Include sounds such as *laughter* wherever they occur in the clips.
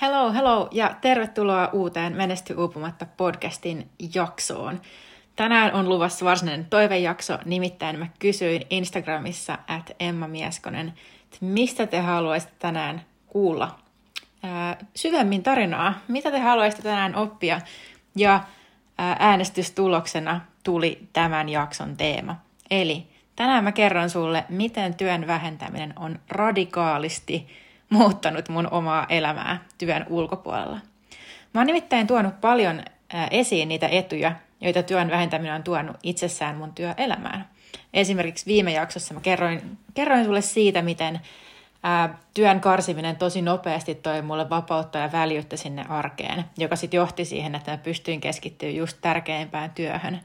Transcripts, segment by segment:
Hello, hello ja tervetuloa uuteen Menesty uupumatta podcastin jaksoon. Tänään on luvassa varsinainen toivejakso, nimittäin mä kysyin Instagramissa, että Emma Mieskonen, että mistä te haluaisitte tänään kuulla ää, syvemmin tarinaa, mitä te haluaisitte tänään oppia, ja ää, äänestystuloksena tuli tämän jakson teema. Eli tänään mä kerron sulle, miten työn vähentäminen on radikaalisti muuttanut mun omaa elämää työn ulkopuolella. Mä oon nimittäin tuonut paljon esiin niitä etuja, joita työn vähentäminen on tuonut itsessään mun työelämään. Esimerkiksi viime jaksossa mä kerroin, kerroin sulle siitä, miten ää, työn karsiminen tosi nopeasti toi mulle vapautta ja väljyyttä sinne arkeen, joka sitten johti siihen, että mä pystyin keskittymään just tärkeimpään työhön.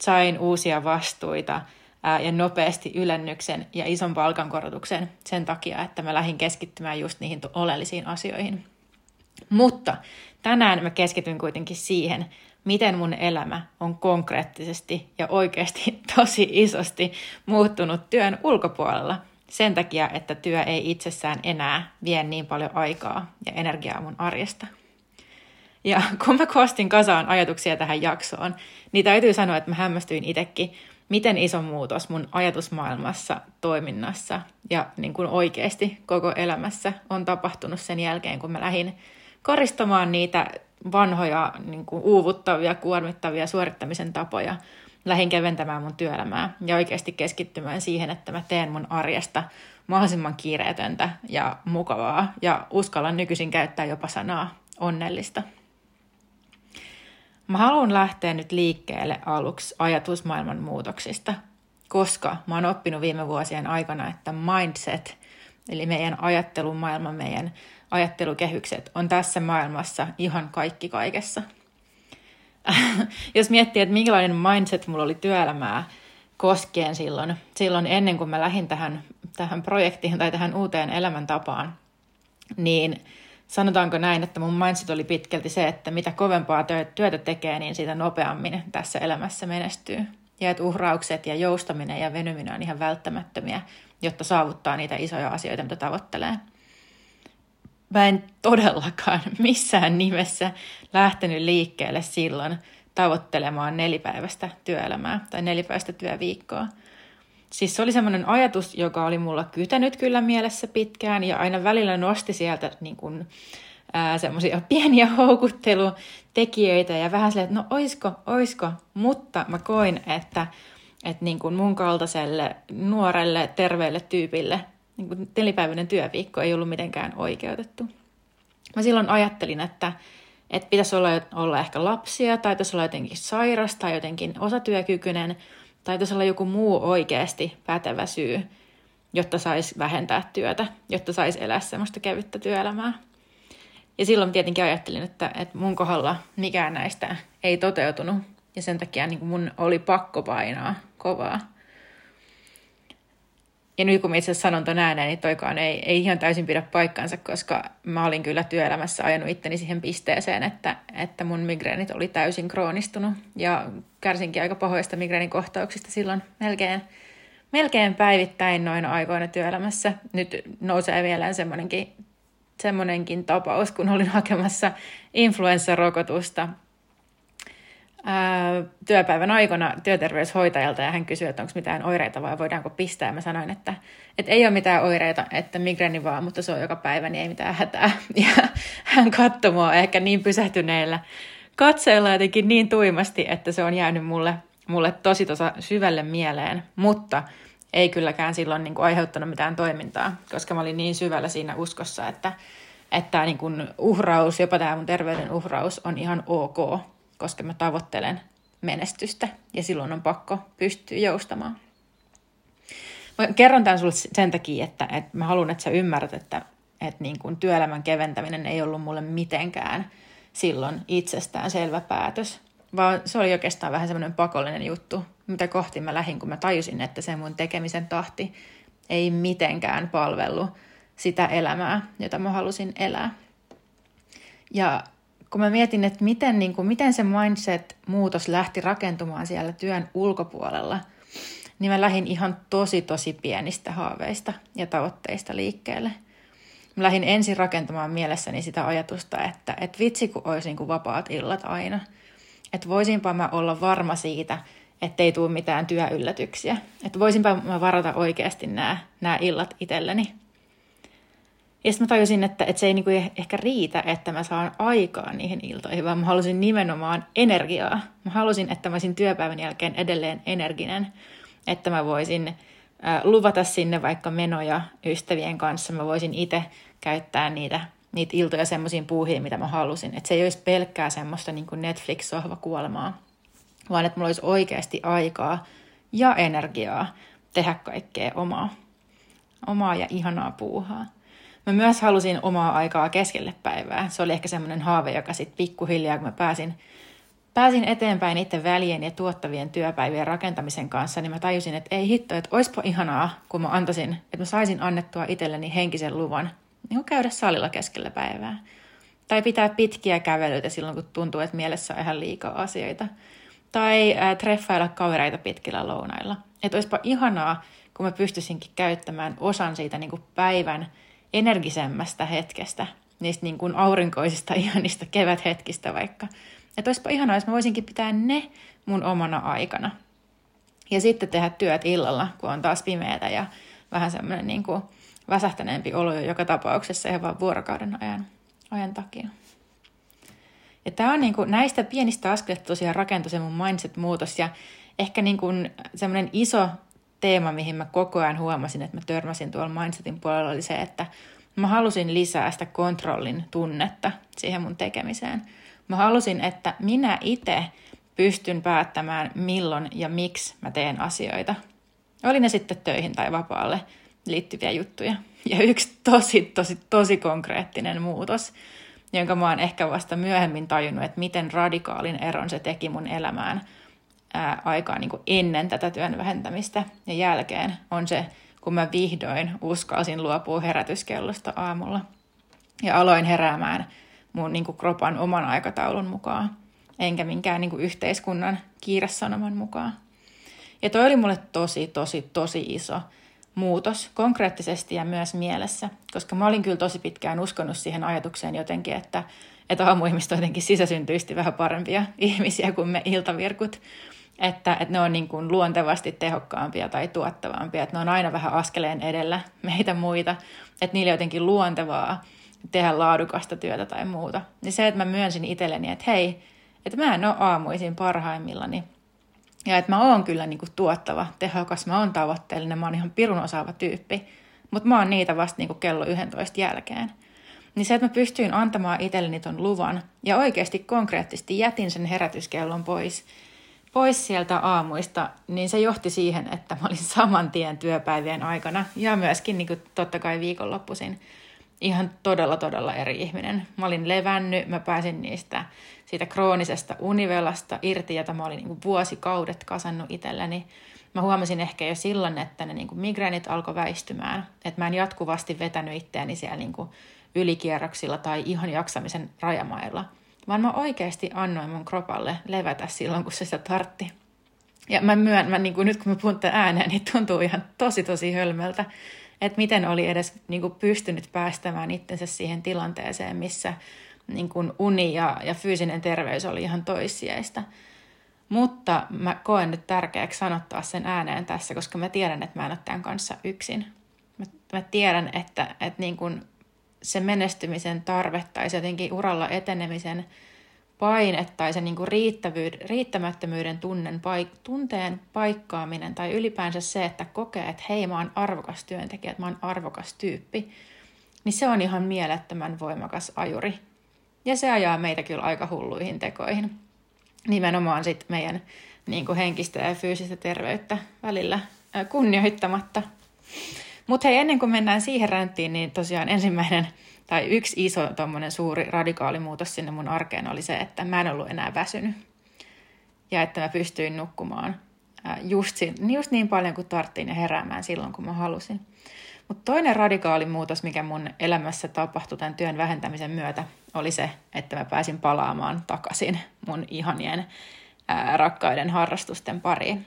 Sain uusia vastuita, ja nopeasti ylennyksen ja ison palkankorotuksen sen takia, että mä lähdin keskittymään just niihin oleellisiin asioihin. Mutta tänään mä keskityn kuitenkin siihen, miten mun elämä on konkreettisesti ja oikeasti *laughs* tosi isosti muuttunut työn ulkopuolella sen takia, että työ ei itsessään enää vie niin paljon aikaa ja energiaa mun arjesta. Ja *laughs* kun mä koostin kasaan ajatuksia tähän jaksoon, niin täytyy sanoa, että mä hämmästyin itsekin, miten iso muutos mun ajatusmaailmassa, toiminnassa ja niin kuin oikeasti koko elämässä on tapahtunut sen jälkeen, kun mä lähdin koristamaan niitä vanhoja niin kuin uuvuttavia, kuormittavia suorittamisen tapoja, lähdin keventämään mun työelämää ja oikeasti keskittymään siihen, että mä teen mun arjesta mahdollisimman kiireetöntä ja mukavaa ja uskallan nykyisin käyttää jopa sanaa onnellista. Mä haluan lähteä nyt liikkeelle aluksi ajatusmaailman muutoksista, koska mä oon oppinut viime vuosien aikana, että mindset, eli meidän ajattelumaailma, meidän ajattelukehykset on tässä maailmassa ihan kaikki kaikessa. *laughs* Jos miettii, että minkälainen mindset mulla oli työelämää koskien silloin, silloin ennen kuin mä lähdin tähän, tähän projektiin tai tähän uuteen elämäntapaan, niin sanotaanko näin, että mun mindset oli pitkälti se, että mitä kovempaa työtä tekee, niin sitä nopeammin tässä elämässä menestyy. Ja että uhraukset ja joustaminen ja venyminen on ihan välttämättömiä, jotta saavuttaa niitä isoja asioita, mitä tavoittelee. Mä en todellakaan *laughs* missään nimessä lähtenyt liikkeelle silloin tavoittelemaan nelipäiväistä työelämää tai nelipäiväistä työviikkoa – Siis se oli semmoinen ajatus, joka oli mulla kytänyt kyllä mielessä pitkään ja aina välillä nosti sieltä niin kuin, semmoisia *laughs* pieniä houkuttelutekijöitä ja vähän silleen, että no oisko, oisko, mutta mä koin, että, että niin kuin mun kaltaiselle nuorelle, terveelle tyypille niin kuin nelipäiväinen työviikko ei ollut mitenkään oikeutettu. Mä silloin ajattelin, että, että pitäisi olla, olla ehkä lapsia tai pitäisi olla jotenkin sairas tai jotenkin osatyökykyinen – tai olla joku muu oikeasti pätevä syy, jotta saisi vähentää työtä, jotta saisi elää semmoista kevyttä työelämää. Ja silloin tietenkin ajattelin, että, että mun kohdalla mikään näistä ei toteutunut, ja sen takia niin mun oli pakko painaa kovaa. Ja nyt kun mä itse sanon ton ääneen, niin toikaan ei, ei ihan täysin pidä paikkansa, koska mä olin kyllä työelämässä ajanut itteni siihen pisteeseen, että, että mun migreenit oli täysin kroonistunut. Ja kärsinkin aika pahoista migreenikohtauksista silloin melkein, melkein päivittäin noin aikoina työelämässä. Nyt nousee vielä semmoinenkin, semmoinenkin tapaus, kun olin hakemassa influenssarokotusta työpäivän aikana työterveyshoitajalta ja hän kysyi, että onko mitään oireita vai voidaanko pistää. Mä sanoin, että, että ei ole mitään oireita, että migreeni vaan, mutta se on joka päivä, niin ei mitään hätää. *laughs* Ja hän katsoi mua ehkä niin pysähtyneellä katseella jotenkin niin tuimasti, että se on jäänyt mulle, mulle tosi tosi syvälle mieleen, mutta ei kylläkään silloin niin kuin aiheuttanut mitään toimintaa, koska mä olin niin syvällä siinä uskossa, että, että tämä niin kuin uhraus, jopa tämä mun terveyden uhraus on ihan ok koska mä tavoittelen menestystä ja silloin on pakko pystyä joustamaan. Mä kerron tämän sulle sen takia, että, että mä haluan, että sä ymmärrät, että, että niin kuin työelämän keventäminen ei ollut mulle mitenkään silloin itsestään selvä päätös, vaan se oli oikeastaan vähän semmoinen pakollinen juttu, mitä kohti mä lähdin, kun mä tajusin, että se mun tekemisen tahti ei mitenkään palvellut sitä elämää, jota mä halusin elää. Ja kun mä mietin, että miten, niin kuin, miten se mindset-muutos lähti rakentumaan siellä työn ulkopuolella, niin mä lähdin ihan tosi tosi pienistä haaveista ja tavoitteista liikkeelle. Mä lähdin ensin rakentamaan mielessäni sitä ajatusta, että et vitsi kun olisi niin kuin vapaat illat aina. Että voisinpa mä olla varma siitä, ettei tule mitään työyllätyksiä. Että voisinpa mä varata oikeasti nämä, nämä illat itselleni. Ja sitten mä tajusin, että, että se ei niinku ehkä riitä, että mä saan aikaa niihin iltoihin, vaan mä halusin nimenomaan energiaa. Mä halusin, että mä olisin työpäivän jälkeen edelleen energinen, että mä voisin äh, luvata sinne vaikka menoja ystävien kanssa. Mä voisin itse käyttää niitä, niitä iltoja semmoisiin puuhiin, mitä mä halusin. Että se ei olisi pelkkää semmoista niin Netflix-sohvakuolemaa, vaan että mulla olisi oikeasti aikaa ja energiaa tehdä kaikkea omaa, omaa ja ihanaa puuhaa. Mä myös halusin omaa aikaa keskelle päivää. Se oli ehkä semmoinen haave, joka sitten pikkuhiljaa, kun mä pääsin, pääsin eteenpäin niiden välien ja tuottavien työpäivien rakentamisen kanssa, niin mä tajusin, että ei hitto, että oispa ihanaa, kun mä antaisin, että mä saisin annettua itselleni henkisen luvan niin käydä salilla keskellä päivää. Tai pitää pitkiä kävelyitä silloin, kun tuntuu, että mielessä on ihan liikaa asioita. Tai äh, treffailla kavereita pitkillä lounailla. Että olisipa ihanaa, kun mä pystyisinkin käyttämään osan siitä niin kuin päivän energisemmästä hetkestä, niistä niin kuin aurinkoisista *laughs* ihanista keväthetkistä vaikka. Että olisipa ihanaa, jos mä voisinkin pitää ne mun omana aikana. Ja sitten tehdä työt illalla, kun on taas pimeätä ja vähän semmoinen niin kuin väsähtäneempi olo jo joka tapauksessa ihan vaan vuorokauden ajan, ajan takia. Ja tämä on niin kuin, näistä pienistä askelista tosiaan rakentui se mun mindset-muutos ja ehkä niin kuin semmoinen iso teema, mihin mä koko ajan huomasin, että mä törmäsin tuolla mindsetin puolella, oli se, että mä halusin lisää sitä kontrollin tunnetta siihen mun tekemiseen. Mä halusin, että minä itse pystyn päättämään, milloin ja miksi mä teen asioita. Oli ne sitten töihin tai vapaalle liittyviä juttuja. Ja yksi tosi, tosi, tosi konkreettinen muutos, jonka mä oon ehkä vasta myöhemmin tajunnut, että miten radikaalin eron se teki mun elämään – aikaa niin kuin ennen tätä työn vähentämistä. Ja jälkeen on se, kun mä vihdoin uskalsin luopua herätyskellosta aamulla. Ja aloin heräämään mun niin kuin kropan oman aikataulun mukaan, enkä minkään niin kuin yhteiskunnan kiiresanoman mukaan. Ja toi oli mulle tosi, tosi, tosi iso muutos konkreettisesti ja myös mielessä, koska mä olin kyllä tosi pitkään uskonut siihen ajatukseen jotenkin, että, että aamuihmiset on jotenkin sisäsyntyisesti vähän parempia *laughs* ihmisiä kuin me iltavirkut että, että ne on niin kuin luontevasti tehokkaampia tai tuottavampia, että ne on aina vähän askeleen edellä meitä muita, että niille jotenkin luontevaa tehdä laadukasta työtä tai muuta. Niin se, että mä myönsin itselleni, että hei, että mä en ole aamuisin parhaimmillani, ja että mä oon kyllä niin kuin tuottava, tehokas, mä oon tavoitteellinen, mä oon ihan pirun osaava tyyppi, mutta mä oon niitä vasta niin kuin kello 11 jälkeen. Niin se, että mä pystyin antamaan itselleni ton luvan ja oikeasti konkreettisesti jätin sen herätyskellon pois – pois sieltä aamuista, niin se johti siihen, että mä olin saman tien työpäivien aikana ja myöskin niin kuin totta kai viikonloppuisin ihan todella todella eri ihminen. Mä olin levännyt, mä pääsin niistä siitä kroonisesta univelasta irti, jota mä olin niin kuin vuosikaudet kasannut itselleni. Mä huomasin ehkä jo silloin, että ne niin kuin migränit alkoi väistymään, että mä en jatkuvasti vetänyt itseäni siellä niin kuin ylikierroksilla tai ihan jaksamisen rajamailla – vaan mä oikeasti annoin mun kropalle levätä silloin, kun se sitä tartti. Ja mä myön, mä, niin kuin nyt kun mä puhun ääneen, niin tuntuu ihan tosi tosi hölmöltä, että miten oli edes niin kuin pystynyt päästämään itsensä siihen tilanteeseen, missä niin kuin uni ja, ja fyysinen terveys oli ihan toissijaista. Mutta mä koen nyt tärkeäksi sanottaa sen ääneen tässä, koska mä tiedän, että mä en ole tämän kanssa yksin. Mä, mä tiedän, että, että niin kuin se menestymisen tarve tai se jotenkin uralla etenemisen paine tai se niin kuin riittämättömyyden tunnen, paik- tunteen paikkaaminen tai ylipäänsä se, että kokee, että hei mä oon arvokas työntekijä, että mä oon arvokas tyyppi, niin se on ihan mielettömän voimakas ajuri. Ja se ajaa meitä kyllä aika hulluihin tekoihin. Nimenomaan sitten meidän niin kuin henkistä ja fyysistä terveyttä välillä kunnioittamatta. Mutta hei, ennen kuin mennään siihen ränttiin, niin tosiaan ensimmäinen tai yksi iso tommonen suuri radikaali muutos sinne mun arkeen oli se, että mä en ollut enää väsynyt. Ja että mä pystyin nukkumaan just, just niin paljon kuin tarttiin ja heräämään silloin, kun mä halusin. Mutta toinen radikaali muutos, mikä mun elämässä tapahtui tämän työn vähentämisen myötä, oli se, että mä pääsin palaamaan takaisin mun ihanien ää, rakkaiden harrastusten pariin.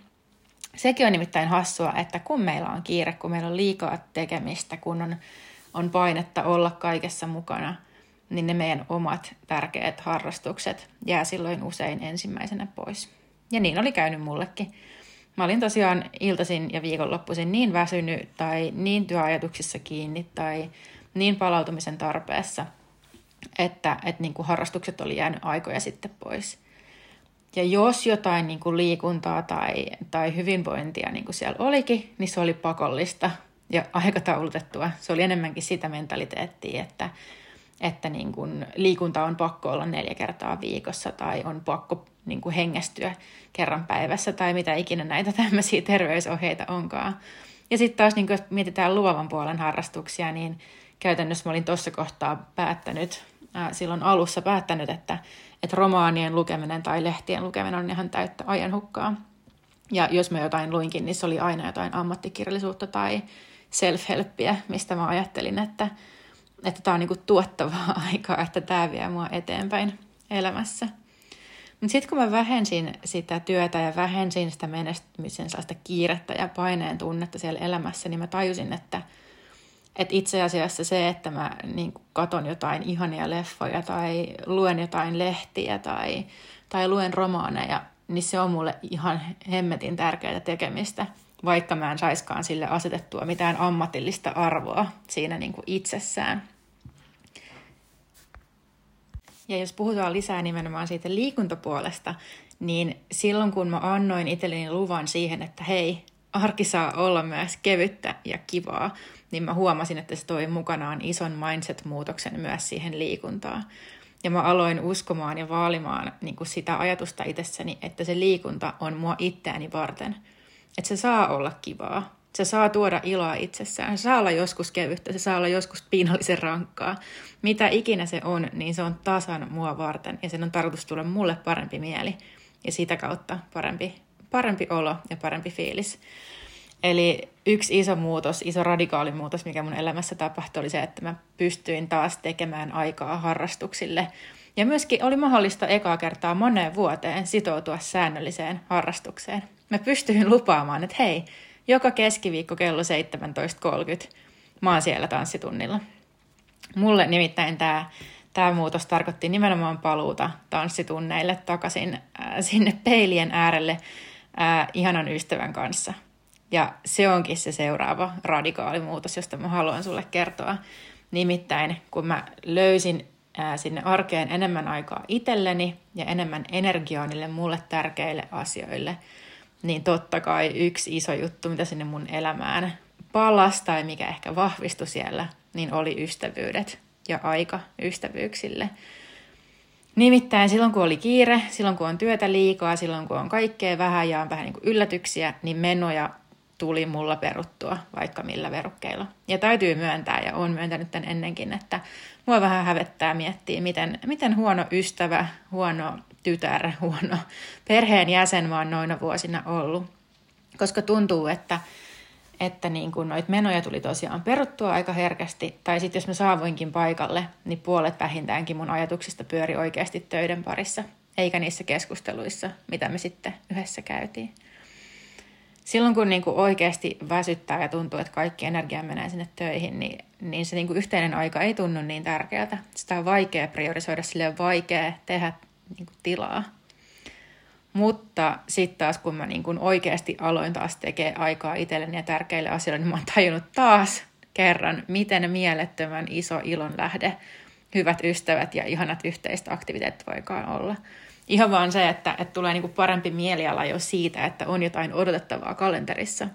Sekin on nimittäin hassua, että kun meillä on kiire, kun meillä on liikaa tekemistä, kun on on painetta olla kaikessa mukana, niin ne meidän omat tärkeät harrastukset jää silloin usein ensimmäisenä pois. Ja niin oli käynyt mullekin. Mä olin tosiaan iltaisin ja viikonloppuisin niin väsynyt tai niin työajatuksissa kiinni tai niin palautumisen tarpeessa, että, että niin kuin harrastukset oli jäänyt aikoja sitten pois. Ja jos jotain niin kuin liikuntaa tai, tai hyvinvointia niin kuin siellä olikin, niin se oli pakollista ja aikataulutettua. Se oli enemmänkin sitä mentaliteettiä, että, että niin kuin liikunta on pakko olla neljä kertaa viikossa tai on pakko niin kuin hengästyä kerran päivässä tai mitä ikinä näitä tämmöisiä terveysohjeita onkaan. Ja sitten taas niin jos mietitään luovan puolen harrastuksia, niin käytännössä mä olin tuossa kohtaa päättänyt, ää, silloin alussa päättänyt, että, että romaanien lukeminen tai lehtien lukeminen on ihan täyttä ajanhukkaa. Ja jos mä jotain luinkin, niin se oli aina jotain ammattikirjallisuutta tai self-helppiä, mistä mä ajattelin, että että tämä on niinku tuottavaa *laughs* aikaa, että tämä vie mua eteenpäin elämässä. Mutta sitten kun mä vähensin sitä työtä ja vähensin sitä menestymisen sellaista kiirettä ja paineen tunnetta siellä elämässä, niin mä tajusin, että, että itse asiassa se, että mä niin katon jotain ihania leffoja tai luen jotain lehtiä tai, tai luen romaaneja, niin se on mulle ihan hemmetin tärkeää tekemistä, vaikka mä en saiskaan sille asetettua mitään ammatillista arvoa siinä niin itsessään. Ja jos puhutaan lisää nimenomaan siitä liikuntapuolesta, niin silloin kun mä annoin itselleni luvan siihen, että hei, arki saa olla myös kevyttä ja kivaa, niin mä huomasin, että se toi mukanaan ison mindset-muutoksen myös siihen liikuntaan. Ja mä aloin uskomaan ja vaalimaan niin kuin sitä ajatusta itsessäni, että se liikunta on mua itseäni varten. Että se saa olla kivaa. Se saa tuoda iloa itsessään. Se saa olla joskus kevyttä, se saa olla joskus piinallisen rankkaa. Mitä ikinä se on, niin se on tasan mua varten ja sen on tarkoitus tulla mulle parempi mieli ja sitä kautta parempi, parempi olo ja parempi fiilis. Eli yksi iso muutos, iso radikaali muutos, mikä mun elämässä tapahtui, oli se, että mä pystyin taas tekemään aikaa harrastuksille. Ja myöskin oli mahdollista ekaa kertaa moneen vuoteen sitoutua säännölliseen harrastukseen. Mä pystyin lupaamaan, että hei, joka keskiviikko kello 17.30 mä oon siellä tanssitunnilla. Mulle nimittäin tämä tämä muutos tarkoitti nimenomaan paluuta tanssitunneille takaisin äh, sinne peilien äärelle äh, ihanan ystävän kanssa. Ja se onkin se seuraava radikaali muutos, josta mä haluan sulle kertoa. Nimittäin kun mä löysin äh, sinne arkeen enemmän aikaa itselleni ja enemmän energiaa niille mulle tärkeille asioille – niin totta kai yksi iso juttu, mitä sinne mun elämään palasi tai mikä ehkä vahvistui siellä, niin oli ystävyydet ja aika ystävyyksille. Nimittäin silloin kun oli kiire, silloin kun on työtä liikaa, silloin kun on kaikkea vähän ja on vähän niin kuin yllätyksiä, niin menoja tuli mulla peruttua vaikka millä verukkeilla. Ja täytyy myöntää, ja on myöntänyt tämän ennenkin, että mua vähän hävettää miettiä, miten, miten huono ystävä, huono tytär, huono perheen jäsen mä oon noina vuosina ollut. Koska tuntuu, että, että niin kun noit menoja tuli tosiaan peruttua aika herkästi, tai sitten jos mä saavuinkin paikalle, niin puolet vähintäänkin mun ajatuksista pyöri oikeasti töiden parissa, eikä niissä keskusteluissa, mitä me sitten yhdessä käytiin. Silloin kun niin kuin oikeasti väsyttää ja tuntuu, että kaikki energia menee sinne töihin, niin, niin se niin kuin yhteinen aika ei tunnu niin tärkeältä. Sitä on vaikea priorisoida, sille on vaikea tehdä niin kuin tilaa. Mutta sitten taas kun mä niin kuin oikeasti aloin taas tekemään aikaa itselleni ja tärkeille asioille, niin mä oon tajunnut taas kerran, miten mielettömän iso ilon lähde hyvät ystävät ja ihanat yhteiset aktiviteetit voikaan olla. Ihan vaan se, että, että tulee niin parempi mieliala jo siitä, että on jotain odotettavaa kalenterissa.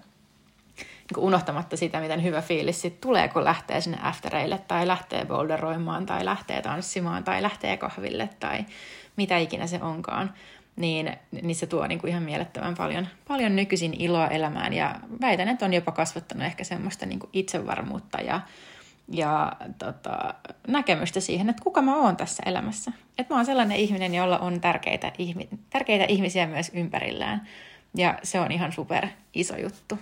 Niin unohtamatta sitä, miten hyvä fiilis sit tulee, kun lähtee sinne aftereille tai lähtee boulderoimaan tai lähtee tanssimaan tai lähtee kahville tai mitä ikinä se onkaan, niin, niin se tuo niin kuin ihan mielettömän paljon, paljon nykyisin iloa elämään. Ja väitän, että on jopa kasvattanut ehkä semmoista niin kuin itsevarmuutta ja, ja tota, näkemystä siihen, että kuka mä oon tässä elämässä. Että mä oon sellainen ihminen, jolla on tärkeitä, tärkeitä ihmisiä myös ympärillään. Ja se on ihan super iso juttu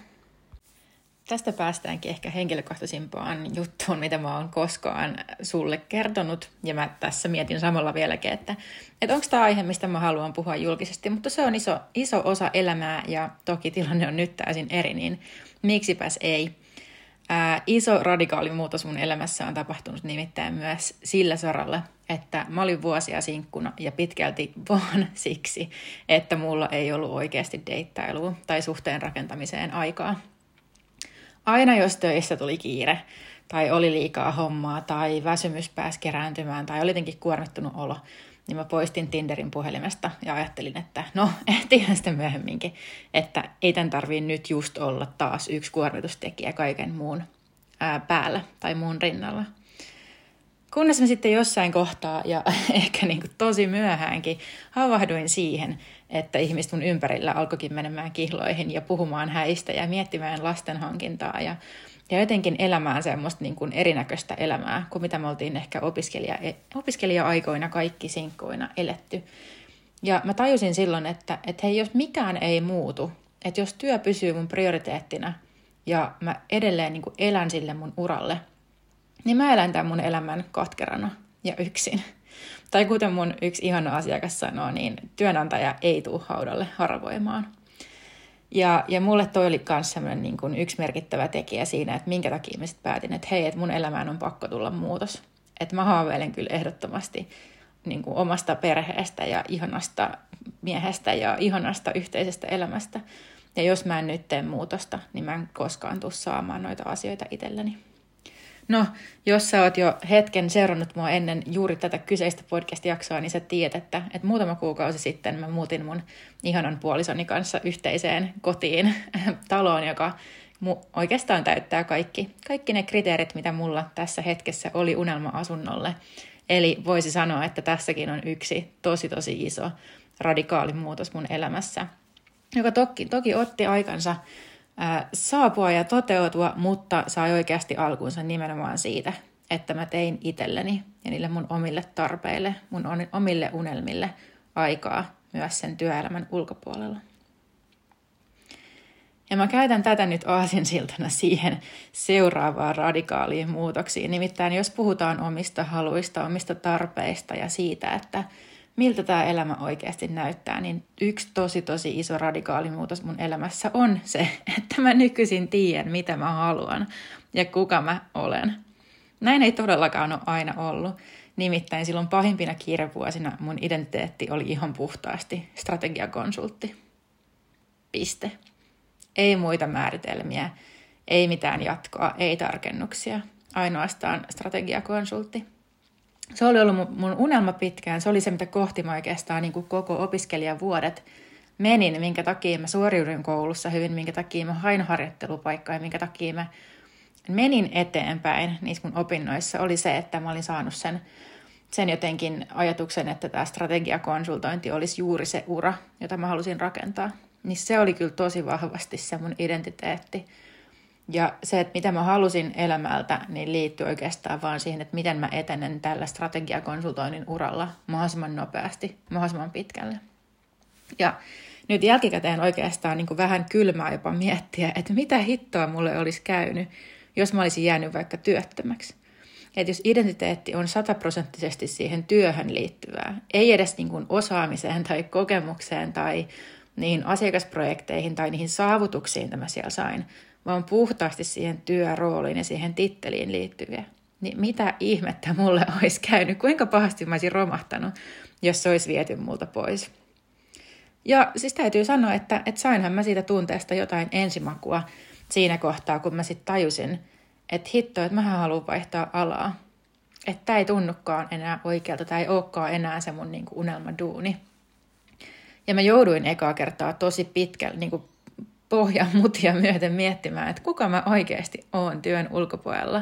tästä päästäänkin ehkä henkilökohtaisimpaan juttuun, mitä mä oon koskaan sulle kertonut. Ja mä tässä mietin samalla vieläkin, että, että onko tämä aihe, mistä mä haluan puhua julkisesti. Mutta se on iso, iso osa elämää ja toki tilanne on nyt täysin eri, niin miksipäs ei. Ää, iso radikaali muutos mun elämässä on tapahtunut nimittäin myös sillä saralla, että mä olin vuosia sinkkuna ja pitkälti vaan *laughs* siksi, että mulla ei ollut oikeasti deittailua tai suhteen rakentamiseen aikaa. Aina jos töissä tuli kiire, tai oli liikaa hommaa, tai väsymys pääsi kerääntymään, tai oli jotenkin kuormittunut olo, niin mä poistin Tinderin puhelimesta ja ajattelin, että no, *laughs* ehtihän sitten myöhemminkin, että ei tämän tarvii nyt just olla taas yksi kuormitustekijä kaiken muun ää, päällä tai muun rinnalla. Kunnes mä sitten jossain kohtaa ja *laughs* ehkä niin kuin tosi myöhäänkin havahduin siihen, että ihmiset mun ympärillä alkoikin menemään kihloihin ja puhumaan häistä ja miettimään lasten hankintaa ja ja jotenkin elämään semmoista niin kuin erinäköistä elämää kuin mitä me oltiin ehkä opiskelija, opiskelija-aikoina kaikki sinkkoina eletty. Ja mä tajusin silloin, että, että hei, jos mikään ei muutu, että jos työ pysyy mun prioriteettina ja mä edelleen niin kuin elän sille mun uralle, niin mä elän tämän mun elämän katkerana ja yksin. Tai kuten mun yksi ihana asiakas sanoo, niin työnantaja ei tule haudalle haravoimaan. Ja, ja mulle toi oli myös niin kuin yksi merkittävä tekijä siinä, että minkä takia mä sitten päätin, että hei, että mun elämään on pakko tulla muutos. Että mä haaveilen kyllä ehdottomasti niin kuin omasta perheestä ja ihanasta miehestä ja ihanasta yhteisestä elämästä. Ja jos mä en nyt tee muutosta, niin mä en koskaan tule saamaan noita asioita itselleni. No, jos sä oot jo hetken seurannut mua ennen juuri tätä kyseistä podcast-jaksoa, niin sä tiedät, että, että muutama kuukausi sitten mä muutin mun ihanan puolisoni kanssa yhteiseen kotiin, *laughs* taloon, joka mu- oikeastaan täyttää kaikki, kaikki ne kriteerit, mitä mulla tässä hetkessä oli unelma-asunnolle. Eli voisi sanoa, että tässäkin on yksi tosi tosi iso radikaali muutos mun elämässä, joka toki, toki otti aikansa saapua ja toteutua, mutta sai oikeasti alkunsa nimenomaan siitä, että mä tein itselleni ja niille mun omille tarpeille, mun omille unelmille aikaa myös sen työelämän ulkopuolella. Ja mä käytän tätä nyt aasinsiltana siihen seuraavaan radikaaliin muutoksiin. Nimittäin jos puhutaan omista haluista, omista tarpeista ja siitä, että miltä tämä elämä oikeasti näyttää, niin yksi tosi tosi iso radikaali muutos mun elämässä on se, *laughs* että mä nykyisin tiedän, mitä mä haluan ja kuka mä olen. Näin ei todellakaan ole aina ollut. Nimittäin silloin pahimpina kiirevuosina mun identiteetti oli ihan puhtaasti strategiakonsultti. Piste. Ei muita määritelmiä, ei mitään jatkoa, ei tarkennuksia. Ainoastaan strategiakonsultti se oli ollut mun, unelma pitkään. Se oli se, mitä kohti mä oikeastaan niin kuin koko opiskelijavuodet menin, minkä takia mä suoriuduin koulussa hyvin, minkä takia mä hain harjoittelupaikkaa ja minkä takia mä menin eteenpäin niissä mun opinnoissa, oli se, että mä olin saanut sen, sen jotenkin ajatuksen, että tämä strategiakonsultointi olisi juuri se ura, jota mä halusin rakentaa. Niin se oli kyllä tosi vahvasti se mun identiteetti. Ja se, että mitä mä halusin elämältä, niin liittyy oikeastaan vaan siihen, että miten mä etenen tällä strategiakonsultoinnin uralla mahdollisimman nopeasti, mahdollisimman pitkälle. Ja nyt jälkikäteen oikeastaan niin kuin vähän kylmää jopa miettiä, että mitä hittoa mulle olisi käynyt, jos mä olisin jäänyt vaikka työttömäksi. Että jos identiteetti on sataprosenttisesti siihen työhön liittyvää, ei edes niin kuin osaamiseen tai kokemukseen tai niihin asiakasprojekteihin tai niihin saavutuksiin, mitä mä siellä sain, vaan puhtaasti siihen työrooliin ja siihen titteliin liittyviä. Niin mitä ihmettä mulle *laughs* olisi käynyt, kuinka pahasti mä olisin romahtanut, jos se olisi viety multa pois. Ja siis täytyy sanoa, että, että sainhan mä siitä tunteesta jotain ensimakua siinä kohtaa, kun mä sitten tajusin, että hitto, että mä haluan vaihtaa alaa. Että tämä ei tunnukaan enää oikealta, tämä ei olekaan enää se mun niinku unelmaduuni. Ja mä jouduin ekaa kertaa tosi pitkälle, niin kuin pohjan *laughs* mutia myöten miettimään, että kuka mä oikeasti oon työn ulkopuolella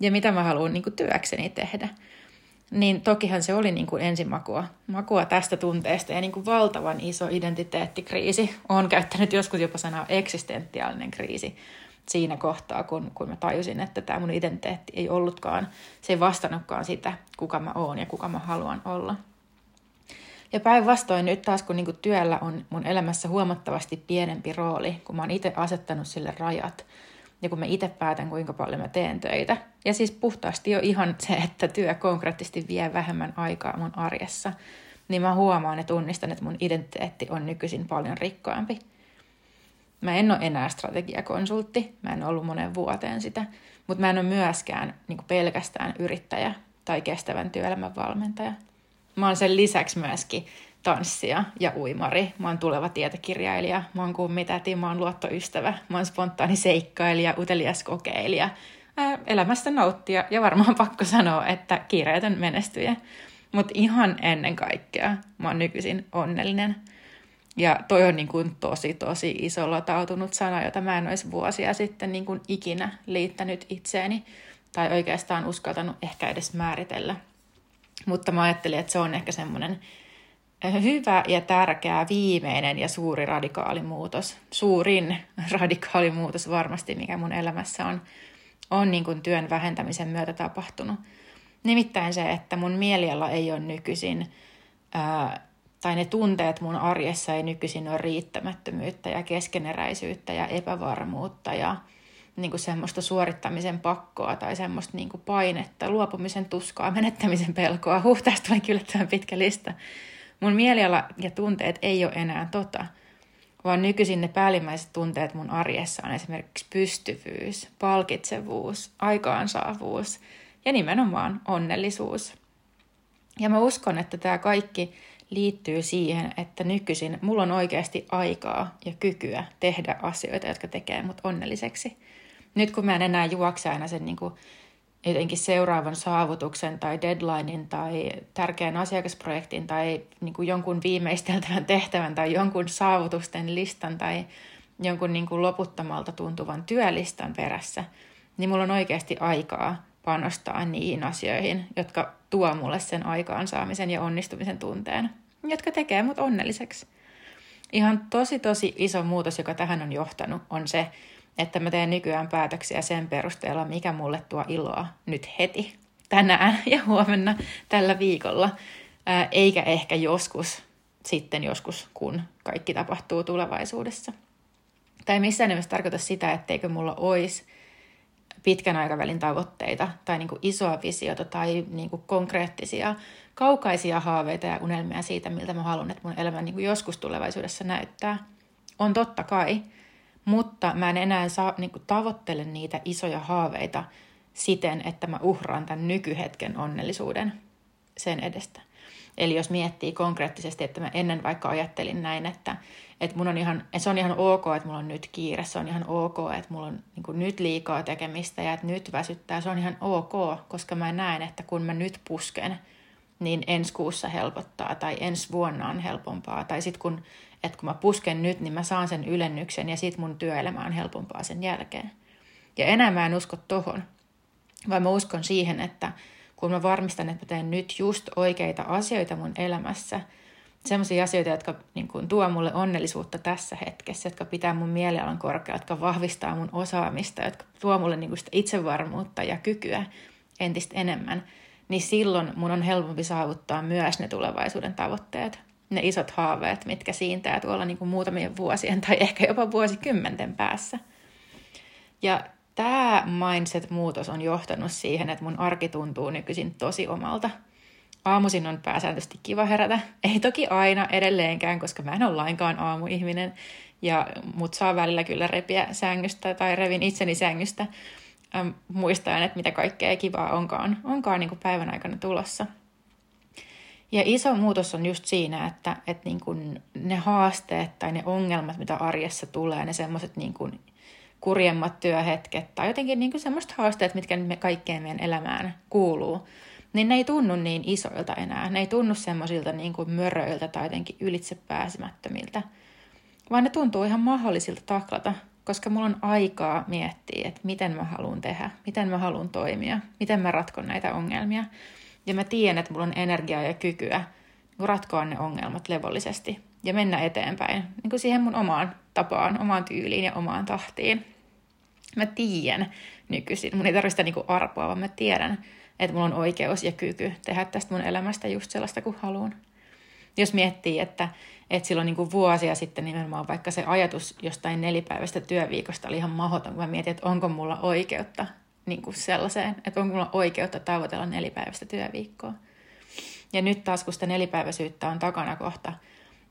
ja mitä mä haluan niin kuin työkseni tehdä. Niin tokihan se oli niin kuin ensimakua makua tästä tunteesta ja niin kuin valtavan iso identiteettikriisi. Olen käyttänyt joskus jopa sanaa eksistentiaalinen kriisi siinä kohtaa, kun, kun mä tajusin, että tämä mun identiteetti ei ollutkaan, se ei vastannutkaan sitä, kuka mä oon ja kuka mä haluan olla. Ja päinvastoin nyt taas, kun niin työllä on mun elämässä huomattavasti pienempi rooli, kun mä oon itse asettanut sille rajat, ja kun mä itse päätän, kuinka paljon mä teen töitä. Ja siis puhtaasti jo ihan se, että työ konkreettisesti vie vähemmän aikaa mun arjessa, niin mä huomaan ja tunnistan, että mun identiteetti on nykyisin paljon rikkaampi. Mä en ole enää strategiakonsultti, mä en ollut monen vuoteen sitä, mutta mä en ole myöskään niin pelkästään yrittäjä tai kestävän työelämän valmentaja. Mä oon sen lisäksi myöskin tanssija ja uimari. Mä oon tuleva tietokirjailija, mä oon kummitäti, mä oon luottoystävä, mä oon spontaani seikkailija, utelias kokeilija, ää, elämästä nauttia ja varmaan *laughs* pakko sanoa, että kiireetön menestyjä. Mutta ihan ennen kaikkea mä oon nykyisin onnellinen. Ja toi on niin kuin tosi, tosi iso latautunut sana, jota mä en olisi vuosia sitten niin kuin ikinä liittänyt itseeni tai oikeastaan uskaltanut ehkä edes määritellä. Mutta mä ajattelin, että se on ehkä semmoinen hyvä ja tärkeä viimeinen ja suuri radikaali muutos. Suurin *laughs* radikaali muutos varmasti, mikä mun elämässä on, on niin kuin työn vähentämisen myötä tapahtunut. Nimittäin se, että mun mieliala ei ole nykyisin, ää, tai ne tunteet mun arjessa ei nykyisin ole riittämättömyyttä ja keskeneräisyyttä ja epävarmuutta ja niin kuin semmoista suorittamisen pakkoa tai semmoista niin kuin painetta, luopumisen tuskaa, menettämisen pelkoa. Huh, tästä tulee kyllä tämän pitkä lista. Mun mieliala ja tunteet ei ole enää tota, vaan nykyisin ne päällimmäiset tunteet mun arjessa on esimerkiksi pystyvyys, palkitsevuus, aikaansaavuus ja nimenomaan onnellisuus. Ja mä uskon, että tämä kaikki liittyy siihen, että nykyisin mulla on oikeasti aikaa ja kykyä tehdä asioita, jotka tekee mut onnelliseksi. Nyt kun mä en enää juokse aina sen niin kuin jotenkin seuraavan saavutuksen tai deadlinein tai tärkeän asiakasprojektin tai niin kuin jonkun viimeisteltävän tehtävän tai jonkun saavutusten listan tai jonkun niin kuin loputtomalta tuntuvan työlistan perässä, niin mulla on oikeasti aikaa panostaa niihin asioihin, jotka tuo mulle sen aikaansaamisen ja onnistumisen tunteen, jotka tekee mut onnelliseksi. Ihan tosi tosi iso muutos, joka tähän on johtanut, on se, että mä teen nykyään päätöksiä sen perusteella, mikä mulle tuo iloa nyt heti, tänään ja huomenna tällä viikolla, eikä ehkä joskus sitten joskus, kun kaikki tapahtuu tulevaisuudessa. Tai missään nimessä tarkoita sitä, etteikö mulla olisi pitkän aikavälin tavoitteita tai niin kuin isoa visiota tai niin kuin konkreettisia, kaukaisia haaveita ja unelmia siitä, miltä mä haluan, että mun elämä niin kuin joskus tulevaisuudessa näyttää. On totta kai, mutta mä en enää saa, niin kuin, tavoittele niitä isoja haaveita siten, että mä uhraan tämän nykyhetken onnellisuuden sen edestä. Eli jos miettii konkreettisesti, että mä ennen vaikka ajattelin näin, että, että, mun on ihan, että se on ihan ok, että mulla on nyt kiire, se on ihan ok, että mulla on niin nyt liikaa tekemistä ja että nyt väsyttää, se on ihan ok, koska mä näen, että kun mä nyt pusken, niin ensi kuussa helpottaa tai ensi vuonna on helpompaa. Tai sitten kun että kun mä pusken nyt, niin mä saan sen ylennyksen ja sit mun työelämä on helpompaa sen jälkeen. Ja enää mä en usko tohon, vaan mä uskon siihen, että kun mä varmistan, että mä teen nyt just oikeita asioita mun elämässä, sellaisia asioita, jotka niin kun, tuo mulle onnellisuutta tässä hetkessä, jotka pitää mun mielialan korkealla, jotka vahvistaa mun osaamista, jotka tuo mulle niin sitä itsevarmuutta ja kykyä entistä enemmän, niin silloin mun on helpompi saavuttaa myös ne tulevaisuuden tavoitteet ne isot haaveet, mitkä siintää tuolla niin kuin muutamien vuosien tai ehkä jopa vuosikymmenten päässä. Ja tämä mindset-muutos on johtanut siihen, että mun arki tuntuu nykyisin tosi omalta. Aamuisin on pääsääntöisesti kiva herätä. Ei toki aina edelleenkään, koska mä en ole lainkaan aamuihminen. Ja mut saa välillä kyllä repiä sängystä tai revin itseni sängystä. Ähm, muistaen, että mitä kaikkea kivaa onkaan, onkaan niin kuin päivän aikana tulossa – ja iso muutos on just siinä, että, että niin kuin ne haasteet tai ne ongelmat, mitä arjessa tulee, ne semmoiset niin kurjemmat työhetket tai jotenkin niin semmoiset haasteet, mitkä me kaikkeen meidän elämään kuuluu, niin ne ei tunnu niin isoilta enää. Ne ei tunnu semmoisilta niin kuin möröiltä tai jotenkin ylitse pääsemättömiltä, vaan ne tuntuu ihan mahdollisilta taklata, koska mulla on aikaa miettiä, että miten mä haluan tehdä, miten mä haluan toimia, miten mä ratkon näitä ongelmia. Ja mä tiedän, että mulla on energiaa ja kykyä niin ratkoa ne ongelmat levollisesti ja mennä eteenpäin niin kuin siihen mun omaan tapaan, omaan tyyliin ja omaan tahtiin. Mä tiedän nykyisin, mun ei tarvitse sitä niin arpoa, vaan mä tiedän, että mulla on oikeus ja kyky tehdä tästä mun elämästä just sellaista kuin haluan. Jos miettii, että, että silloin niin kuin vuosia sitten nimenomaan vaikka se ajatus jostain nelipäiväistä työviikosta oli ihan mahdoton, kun mä mietin, että onko mulla oikeutta niin kuin sellaiseen, että onko mulla oikeutta tavoitella nelipäiväistä työviikkoa. Ja nyt taas, kun sitä nelipäiväisyyttä on takana kohta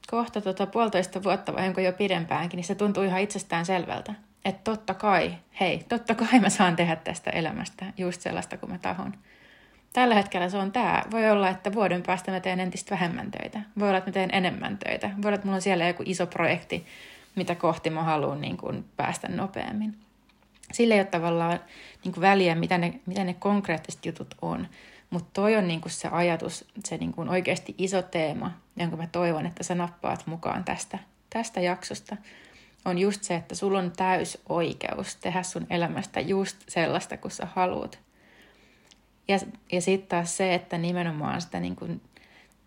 kohta tota puolitoista vuotta vai onko jo pidempäänkin, niin se tuntuu ihan itsestään selvältä. Että totta kai, hei, totta kai mä saan tehdä tästä elämästä just sellaista kuin mä tahon. Tällä hetkellä se on tämä. Voi olla, että vuoden päästä mä teen entistä vähemmän töitä. Voi olla, että mä teen enemmän töitä. Voi olla, että mulla on siellä joku iso projekti, mitä kohti mä haluan niin päästä nopeammin. Sillä ei ole tavallaan niin kuin väliä, mitä ne, mitä ne konkreettiset jutut on. Mutta toi on niin kuin se ajatus, se niin kuin oikeasti iso teema, jonka mä toivon, että sä nappaat mukaan tästä, tästä jaksosta, on just se, että sulla on täys oikeus tehdä sun elämästä just sellaista, kun sä haluat. Ja, ja sitten taas se, että nimenomaan sitä niin kuin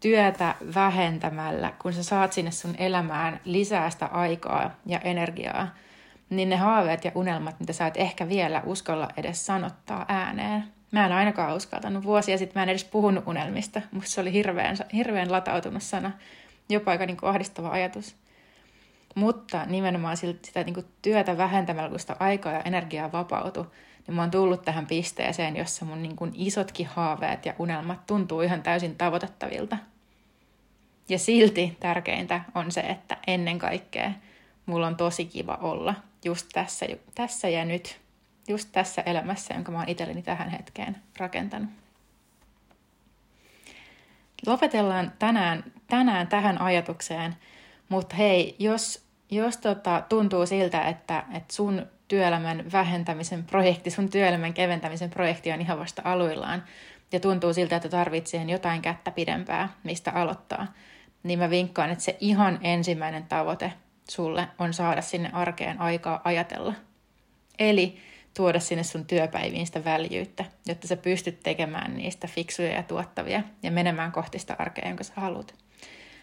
työtä vähentämällä, kun sä saat sinne sun elämään lisää sitä aikaa ja energiaa, niin ne haaveet ja unelmat, mitä sä et ehkä vielä uskalla edes sanottaa ääneen. Mä en ainakaan uskaltanut. Vuosia sitten mä en edes puhunut unelmista. Musta se oli hirveän, hirveän latautunut sana. Jopa aika niin ahdistava ajatus. Mutta nimenomaan sitä niin kuin työtä vähentämällä, kun sitä aikaa ja energiaa vapautui, niin mä oon tullut tähän pisteeseen, jossa mun niin kuin isotkin haaveet ja unelmat tuntuu ihan täysin tavoitettavilta. Ja silti tärkeintä on se, että ennen kaikkea mulla on tosi kiva olla just tässä, tässä ja nyt, just tässä elämässä, jonka mä oon itselleni tähän hetkeen rakentanut. Lopetellaan tänään, tänään tähän ajatukseen, mutta hei, jos, jos tota, tuntuu siltä, että, että sun työelämän vähentämisen projekti, sun työelämän keventämisen projekti on ihan vasta aluillaan, ja tuntuu siltä, että tarvitsee jotain kättä pidempää, mistä aloittaa, niin mä vinkkaan, että se ihan ensimmäinen tavoite sulle on saada sinne arkeen aikaa ajatella. Eli tuoda sinne sun työpäiviin sitä väljyyttä, jotta sä pystyt tekemään niistä fiksuja ja tuottavia ja menemään kohti sitä arkea, jonka sä haluat.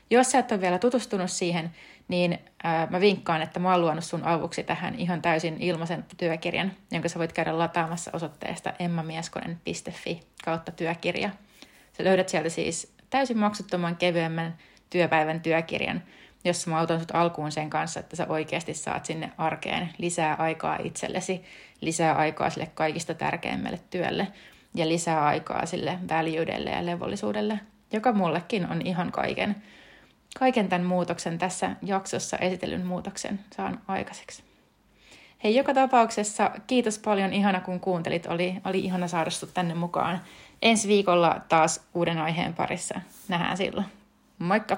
Jos sä et ole vielä tutustunut siihen, niin ää, mä vinkkaan, että mä oon luonut sun avuksi tähän ihan täysin ilmaisen työkirjan, jonka sä voit käydä lataamassa osoitteesta emmamieskonen.fi kautta työkirja. Sä löydät sieltä siis täysin maksuttoman kevyemmän työpäivän työkirjan, jossa mä autan sut alkuun sen kanssa, että sä oikeasti saat sinne arkeen lisää aikaa itsellesi, lisää aikaa sille kaikista tärkeimmälle työlle ja lisää aikaa sille väljyydelle ja levollisuudelle, joka mullekin on ihan kaiken, kaiken tämän muutoksen tässä jaksossa esitellyn muutoksen saan aikaiseksi. Hei, joka tapauksessa kiitos paljon ihana kun kuuntelit. Oli, oli ihana saada sut tänne mukaan. Ensi viikolla taas uuden aiheen parissa. Nähdään silloin. Moikka!